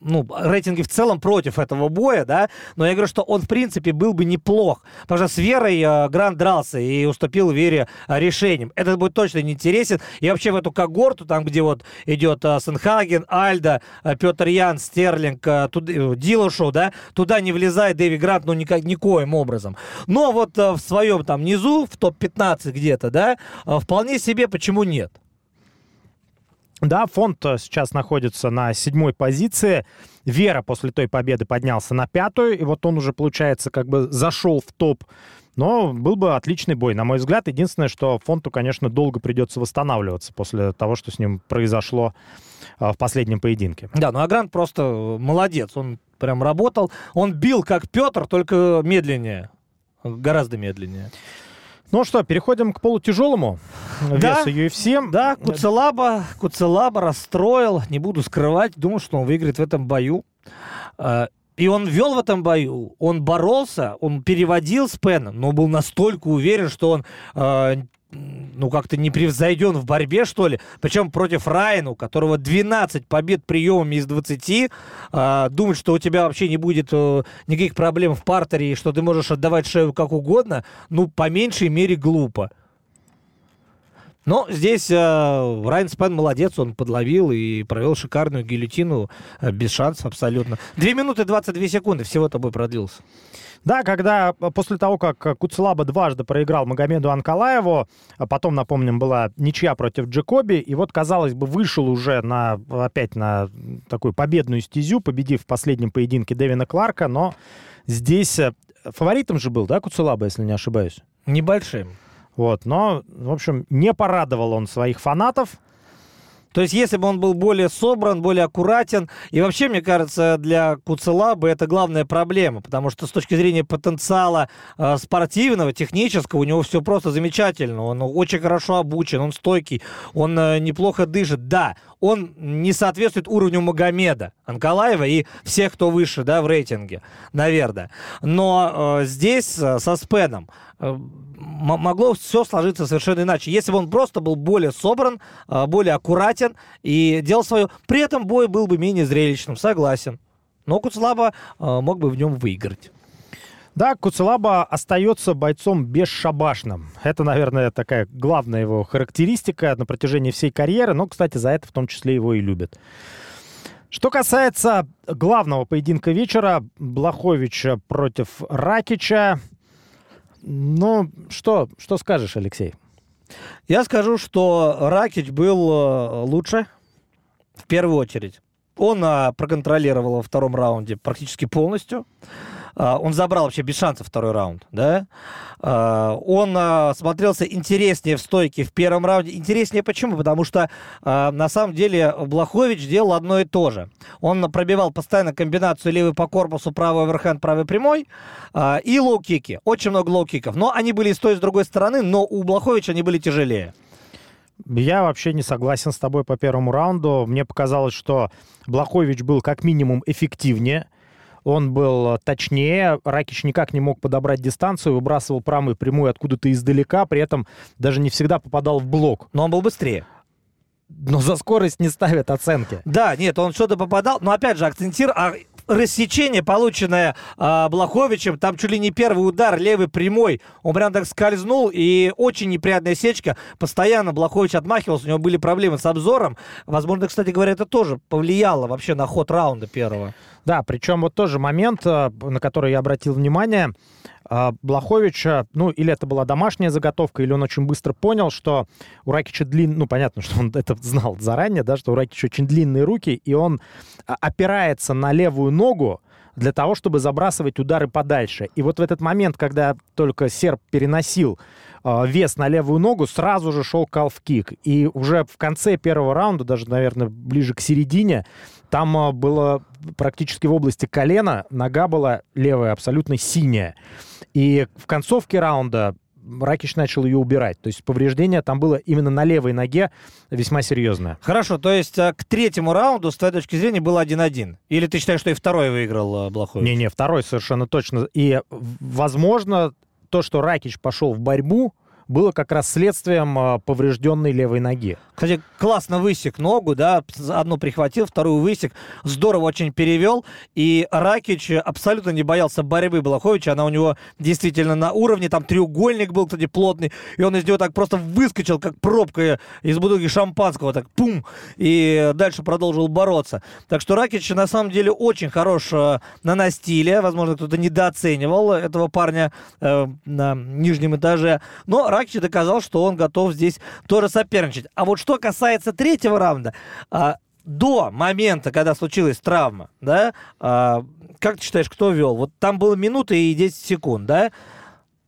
ну, рейтинги в целом против этого боя, да, но я говорю, что он, в принципе, был бы неплох, потому что с Верой э, Грант дрался и уступил Вере э, решением. Этот будет точно не интересен. И вообще в эту когорту, там, где вот идет э, Сенхаген, Альда, э, Петр Ян, Стерлинг, э, туд, э, Дилошоу, да, туда не влезает Дэви Грант, ну, никак, никоим образом. Но вот э, в своем там низу, в топ-15 где-то, да, э, вполне себе, почему нет? Да, фонд э, сейчас находится на седьмой позиции. Вера после той победы поднялся на пятую, и вот он уже, получается, как бы зашел в топ. Но был бы отличный бой, на мой взгляд. Единственное, что фонту, конечно, долго придется восстанавливаться после того, что с ним произошло э, в последнем поединке. Да, ну Агрант просто молодец. Он прям работал. Он бил как Петр, только медленнее. Гораздо медленнее. Ну что, переходим к полутяжелому Да. весу UFC. Да, Куцелаба, Куцелаба расстроил, не буду скрывать, думал, что он выиграет в этом бою. А, И он вел в этом бою, он боролся, он переводил с Пеном, но был настолько уверен, что он а, ну, как-то не превзойден в борьбе, что ли. Причем против Райана, у которого 12 побед приемами из 20. а, думать, что у тебя вообще не будет э, никаких проблем в партере, и что ты можешь отдавать шею как угодно, ну, по меньшей мере, глупо. Но здесь э, Райан Спен молодец, он подловил и провел шикарную гильотину э, без шансов абсолютно. 2 минуты 22 секунды всего тобой продлился. Да, когда э, после того, как Куцелаба дважды проиграл Магомеду Анкалаеву, а потом, напомним, была ничья против Джекоби, и вот, казалось бы, вышел уже на, опять на такую победную стезю, победив в последнем поединке Дэвина Кларка, но здесь э, фаворитом же был, да, Куцелаба, если не ошибаюсь? Небольшим. Вот, но, в общем, не порадовал он своих фанатов. То есть, если бы он был более собран, более аккуратен, и вообще, мне кажется, для Куцелабы это главная проблема, потому что с точки зрения потенциала э, спортивного, технического, у него все просто замечательно. Он очень хорошо обучен, он стойкий, он э, неплохо дышит. Да, он не соответствует уровню Магомеда Анкалаева и всех, кто выше, да, в рейтинге, наверное. Но э, здесь э, со Спеном э, могло все сложиться совершенно иначе. Если бы он просто был более собран, э, более аккуратен и делал свое... При этом бой был бы менее зрелищным, согласен. Но Куцлаба э, мог бы в нем выиграть. Да, Куцелаба остается бойцом бесшабашным. Это, наверное, такая главная его характеристика на протяжении всей карьеры, но, кстати, за это в том числе его и любят. Что касается главного поединка вечера, Блаховича против Ракича, ну, что, что скажешь, Алексей? Я скажу, что Ракич был э, лучше, в первую очередь. Он а, проконтролировал во втором раунде практически полностью. А, он забрал вообще без шансов второй раунд, да. А, он а, смотрелся интереснее в стойке в первом раунде. Интереснее почему? Потому что на самом деле Блахович делал одно и то же. Он пробивал постоянно комбинацию левый по корпусу, правый оверхенд, правый прямой и лоу-кики. Очень много лоу-киков. Но они были и с той, и с другой стороны, но у Блаховича они были тяжелее. Я вообще не согласен с тобой по первому раунду. Мне показалось, что Блахович был как минимум эффективнее. Он был точнее, Ракич никак не мог подобрать дистанцию, выбрасывал правую прямую откуда-то издалека, при этом даже не всегда попадал в блок. Но он был быстрее. Но за скорость не ставят оценки. Да, нет, он что-то попадал, но опять же акцентир, а рассечение, полученное а, Блаховичем, там чуть ли не первый удар, левый прямой, он прям так скользнул, и очень неприятная сечка, постоянно Блахович отмахивался, у него были проблемы с обзором, возможно, кстати говоря, это тоже повлияло вообще на ход раунда первого. Да, причем вот тоже момент, э, на который я обратил внимание, э, Блаховича, ну, или это была домашняя заготовка, или он очень быстро понял, что у Ракича длинные, ну, понятно, что он это знал заранее, да, что у Ракича очень длинные руки, и он а, опирается на левую ногу для того, чтобы забрасывать удары подальше. И вот в этот момент, когда только серб переносил э, вес на левую ногу, сразу же шел калф-кик. И уже в конце первого раунда, даже, наверное, ближе к середине, там э, было практически в области колена, нога была левая абсолютно синяя. И в концовке раунда Ракич начал ее убирать. То есть повреждение там было именно на левой ноге весьма серьезное. Хорошо, то есть а, к третьему раунду, с твоей точки зрения, был 1-1? Или ты считаешь, что и второй выиграл а, Блахович? Не-не, второй совершенно точно. И, возможно, то, что Ракич пошел в борьбу, было как раз следствием э, поврежденной левой ноги. Кстати, классно высек ногу, да, одну прихватил, вторую высек, здорово очень перевел, и Ракич абсолютно не боялся борьбы Блаховича, она у него действительно на уровне, там треугольник был, кстати, плотный, и он из него так просто выскочил, как пробка из бутылки шампанского, так пум, и дальше продолжил бороться. Так что Ракич на самом деле очень хорош э, на настиле, возможно, кто-то недооценивал этого парня э, на нижнем этаже, но Ракич доказал, что он готов здесь тоже соперничать. А вот что касается третьего раунда, а, до момента, когда случилась травма, да, а, как ты считаешь, кто вел? Вот там было минута и 10 секунд, да?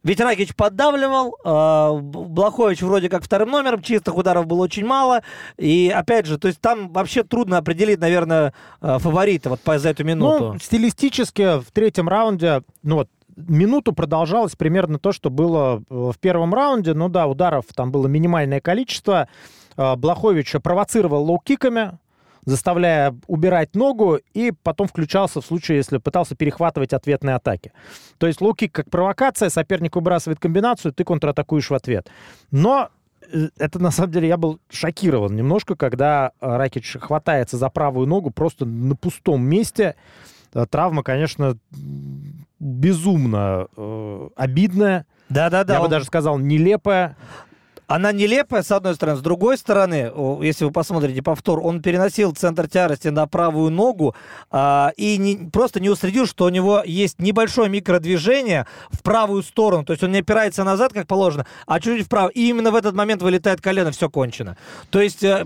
Ведь Ракич поддавливал, э, Блахович вроде как вторым номером, чистых ударов было очень мало. И опять же, то есть там вообще трудно определить, наверное, э, фаворита вот по, за эту минуту. Ну, стилистически в третьем раунде, ну вот, минуту продолжалось примерно то, что было в первом раунде. Ну да, ударов там было минимальное количество. А, Блаховича провоцировал лоу-киками, заставляя убирать ногу, и потом включался в случае, если пытался перехватывать ответные атаки. То есть лоу-кик как провокация, соперник выбрасывает комбинацию, ты контратакуешь в ответ. Но э, это на самом деле я был шокирован немножко, когда э, Ракич хватается за правую ногу просто на пустом месте. Э, травма, конечно, безумно э, обидная. Да-да-да. Я он... бы даже сказал, нелепая она нелепая, с одной стороны. С другой стороны, если вы посмотрите повтор, он переносил центр тяжести на правую ногу а, и не, просто не уследил, что у него есть небольшое микродвижение в правую сторону. То есть он не опирается назад, как положено, а чуть-чуть вправо. И именно в этот момент вылетает колено, все кончено. То есть э,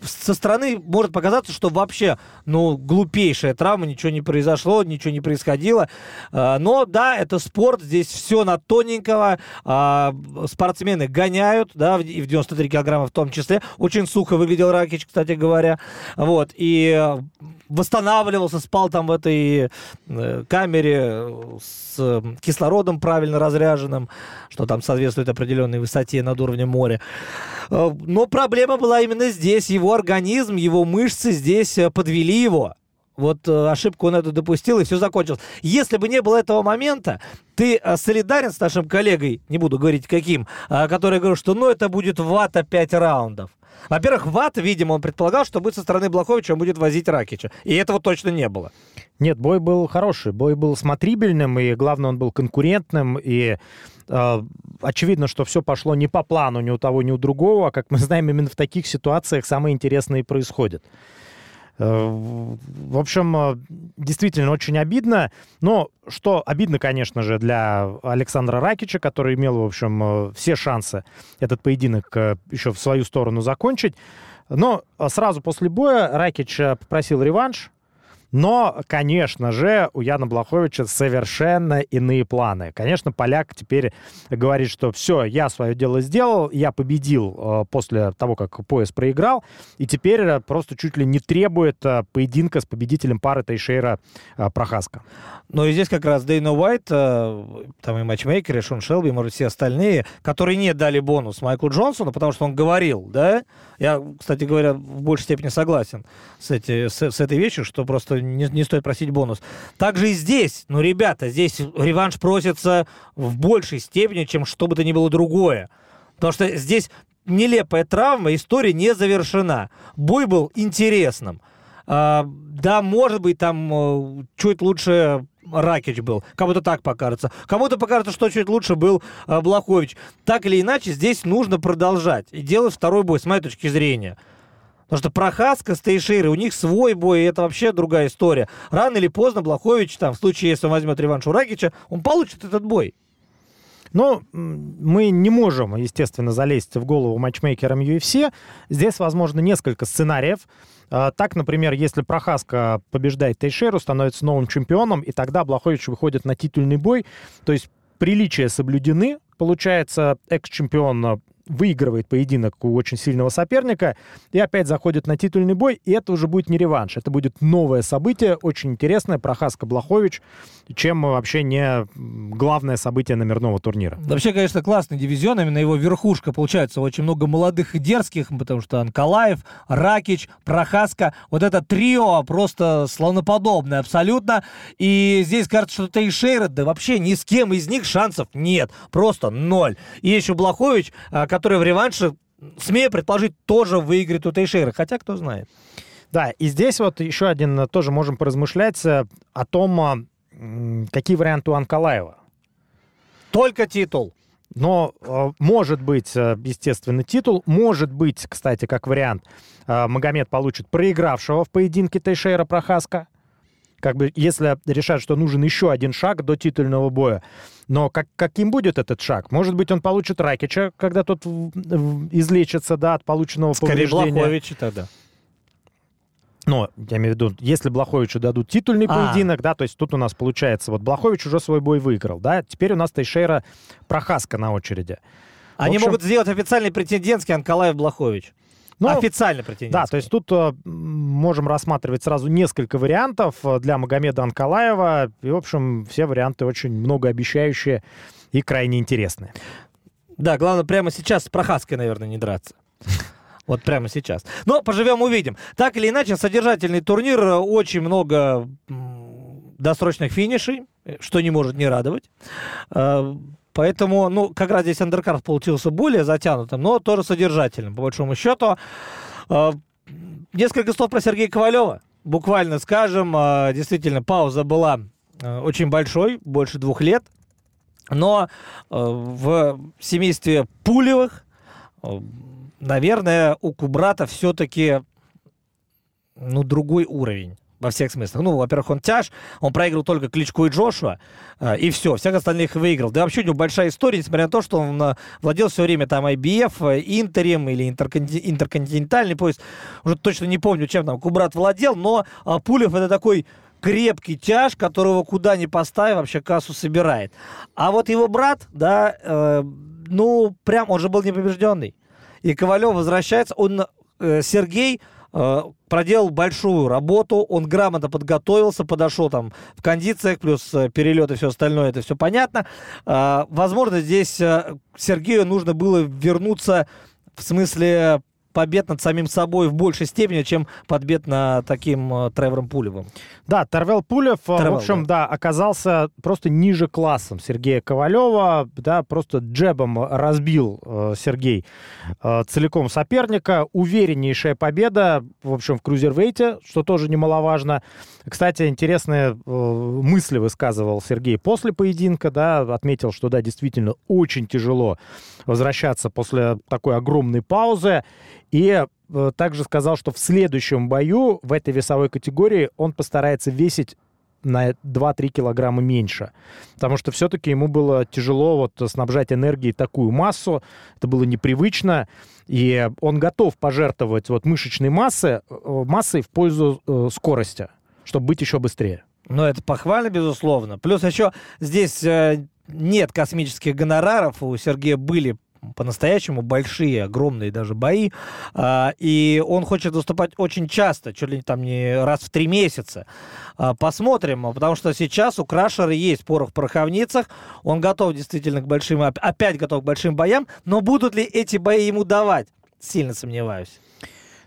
со стороны может показаться, что вообще, ну, глупейшая травма, ничего не произошло, ничего не происходило. А, но да, это спорт, здесь все на тоненького. А, спортсмены гоняют, да, и в 93 килограмма в том числе. Очень сухо выглядел Ракич, кстати говоря. Вот, и э, восстанавливался, спал там в этой э, камере с кислородом правильно разряженным, что там соответствует определенной высоте над уровнем моря. Э, но проблема была именно здесь. Его организм, его мышцы здесь подвели его. Вот э, ошибку он эту допустил, и все закончилось. Если бы не было этого момента, ты э, солидарен с нашим коллегой, не буду говорить каким, э, который говорил, что ну это будет вата 5 раундов. Во-первых, Ват, видимо, он предполагал, что будет со стороны Блаховича, он будет возить Ракича. И этого точно не было. Нет, бой был хороший. Бой был смотрибельным, и главное, он был конкурентным. И э, очевидно, что все пошло не по плану ни у того, ни у другого. А как мы знаем, именно в таких ситуациях самое интересное и происходит. Э, в общем, э, действительно очень обидно. Но что обидно, конечно же, для Александра Ракича, который имел, в общем, э, все шансы этот поединок еще в свою сторону закончить. Но сразу после боя Ракич попросил реванш. Но, конечно же, у Яна Блаховича совершенно иные планы. Конечно, поляк теперь говорит, что все, я свое дело сделал, я победил э, после того, как пояс проиграл, и теперь э, просто чуть ли не требует э, поединка с победителем пары Тейшейра Прохаска. Ну и здесь как раз Дейна Уайт, там и матчмейкер, Шон Шелби, может, все остальные, которые не дали бонус Майклу Джонсону, потому что он говорил, да, я, кстати говоря, в большей степени согласен с, эти, с, с этой вещью, что просто не, не стоит просить бонус. Также и здесь, ну, ребята, здесь реванш просится в большей степени, чем что бы то ни было другое. Потому что здесь нелепая травма, история не завершена. Бой был интересным. А, да, может быть, там э, чуть лучше Ракич был. Кому-то так покажется. Кому-то покажется, что чуть лучше был э, Блахович. Так или иначе, здесь нужно продолжать и делать второй бой, с моей точки зрения. Потому что Прохаска с Тейширой, у них свой бой, и это вообще другая история. Рано или поздно Блахович, там, в случае, если он возьмет реванш у Ракича, он получит этот бой. Но мы не можем, естественно, залезть в голову матчмейкерам UFC. Здесь, возможно, несколько сценариев. А, так, например, если Прохаска побеждает Тейшеру, становится новым чемпионом, и тогда Блахович выходит на титульный бой, то есть приличия соблюдены, получается, экс-чемпион выигрывает поединок у очень сильного соперника и опять заходит на титульный бой, и это уже будет не реванш, это будет новое событие, очень интересное, Прохаска Блахович, чем вообще не главное событие номерного турнира. Вообще, конечно, классный дивизион, именно его верхушка, получается, очень много молодых и дерзких, потому что Анкалаев, Ракич, Прохаска, вот это трио просто слоноподобное абсолютно, и здесь кажется, что Тейшейра, да вообще ни с кем из них шансов нет, просто ноль. И еще Блахович, а, который в реванше, смею предположить, тоже выиграет у Тейшейра, хотя кто знает. Да, и здесь вот еще один э, тоже можем поразмышлять э, о том, а, какие варианты у Анкалаева. Только титул. Но э, может быть, естественно, титул. Может быть, кстати, как вариант, Магомед получит проигравшего в поединке Тейшейра Прохаска как бы, если решат, что нужен еще один шаг до титульного боя. Но как, каким будет этот шаг? Может быть, он получит Ракича, когда тот излечится, да, от полученного Скорее повреждения. Блаховича тогда. Но, я имею в виду, если Блаховичу дадут титульный а. поединок, да, то есть тут у нас получается, вот Блахович уже свой бой выиграл, да, теперь у нас Тейшейра Прохаска на очереди. Они общем... могут сделать официальный претендентский Анкалаев-Блахович. Ну, Официально претендент. Да, то есть тут э, можем рассматривать сразу несколько вариантов э, для Магомеда Анкалаева. И, в общем, все варианты очень многообещающие и крайне интересные. Да, главное прямо сейчас с Прохаской, наверное, не драться. Вот прямо сейчас. Но поживем, увидим. Так или иначе, содержательный турнир, э, очень много досрочных финишей, что не может не радовать. Поэтому, ну, как раз здесь андеркарт получился более затянутым, но тоже содержательным, по большому счету. А, несколько слов про Сергея Ковалева. Буквально скажем, а, действительно, пауза была а, очень большой, больше двух лет. Но в семействе Пулевых, наверное, у Кубрата все-таки ну, другой уровень во всех смыслах. Ну, во-первых, он тяж, он проиграл только Кличку и Джошуа, э, и все, всех остальных выиграл. Да вообще у него большая история, несмотря на то, что он э, владел все время там IBF, э, Интерем или интерконтинентальный пояс. Уже точно не помню, чем там Кубрат владел, но Пулев это такой крепкий тяж, которого куда ни поставь, вообще кассу собирает. А вот его брат, да, э, ну, прям, он же был непобежденный. И Ковалев возвращается, он, Сергей, проделал большую работу, он грамотно подготовился, подошел там в кондициях, плюс э, перелет и все остальное, это все понятно. Э, возможно, здесь Сергею нужно было вернуться в смысле побед над самим собой в большей степени, чем побед над таким э, Тревором Пулевым. Да, Тервел Пулев, э, Тревел, в общем, да. да, оказался просто ниже классом Сергея Ковалева, да, просто джебом разбил э, Сергей э, целиком соперника. Увереннейшая победа, в общем, в крузервейте, что тоже немаловажно. Кстати, интересные э, мысли высказывал Сергей после поединка, да, отметил, что, да, действительно очень тяжело возвращаться после такой огромной паузы. И э, также сказал, что в следующем бою в этой весовой категории он постарается весить на 2-3 килограмма меньше. Потому что все-таки ему было тяжело вот снабжать энергией такую массу. Это было непривычно. И он готов пожертвовать вот мышечной массы, э, массой в пользу э, скорости, чтобы быть еще быстрее. Ну, это похвально, безусловно. Плюс еще здесь э, нет космических гонораров. У Сергея были по-настоящему большие, огромные даже бои. А, и он хочет выступать очень часто, чуть ли там не раз в три месяца. А, посмотрим, потому что сейчас у Крашера есть порох в пороховницах. Он готов действительно к большим, опять готов к большим боям. Но будут ли эти бои ему давать? Сильно сомневаюсь.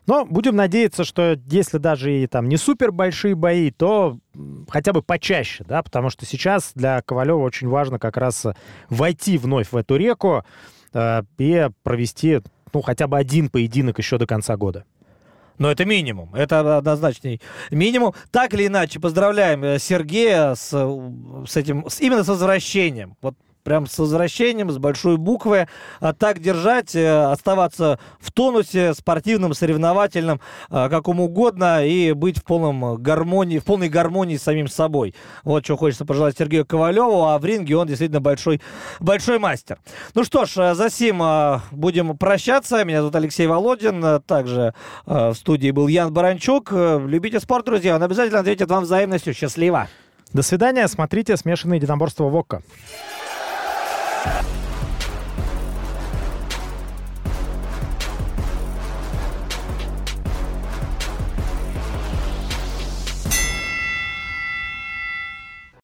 Но будем надеяться, что если даже и там не супер большие бои, то хотя бы почаще, да, потому что сейчас для Ковалева очень важно как раз войти вновь в эту реку, Э, и провести, ну, хотя бы один поединок еще до конца года. Но это минимум. Это однозначный минимум. Так или иначе, поздравляем э, Сергея с, с этим, с, именно с возвращением. Вот прям с возвращением, с большой буквы. А так держать, э, оставаться в тонусе, спортивном, соревновательном, э, каком угодно, и быть в, полном гармонии, в полной гармонии с самим собой. Вот что хочется пожелать Сергею Ковалеву, а в ринге он действительно большой, большой мастер. Ну что ж, э, за сим будем прощаться. Меня зовут Алексей Володин. Также в студии был Ян Баранчук. Любите спорт, друзья. Он обязательно ответит вам взаимностью. Счастливо! До свидания. Смотрите «Смешанные единоборства ВОККО».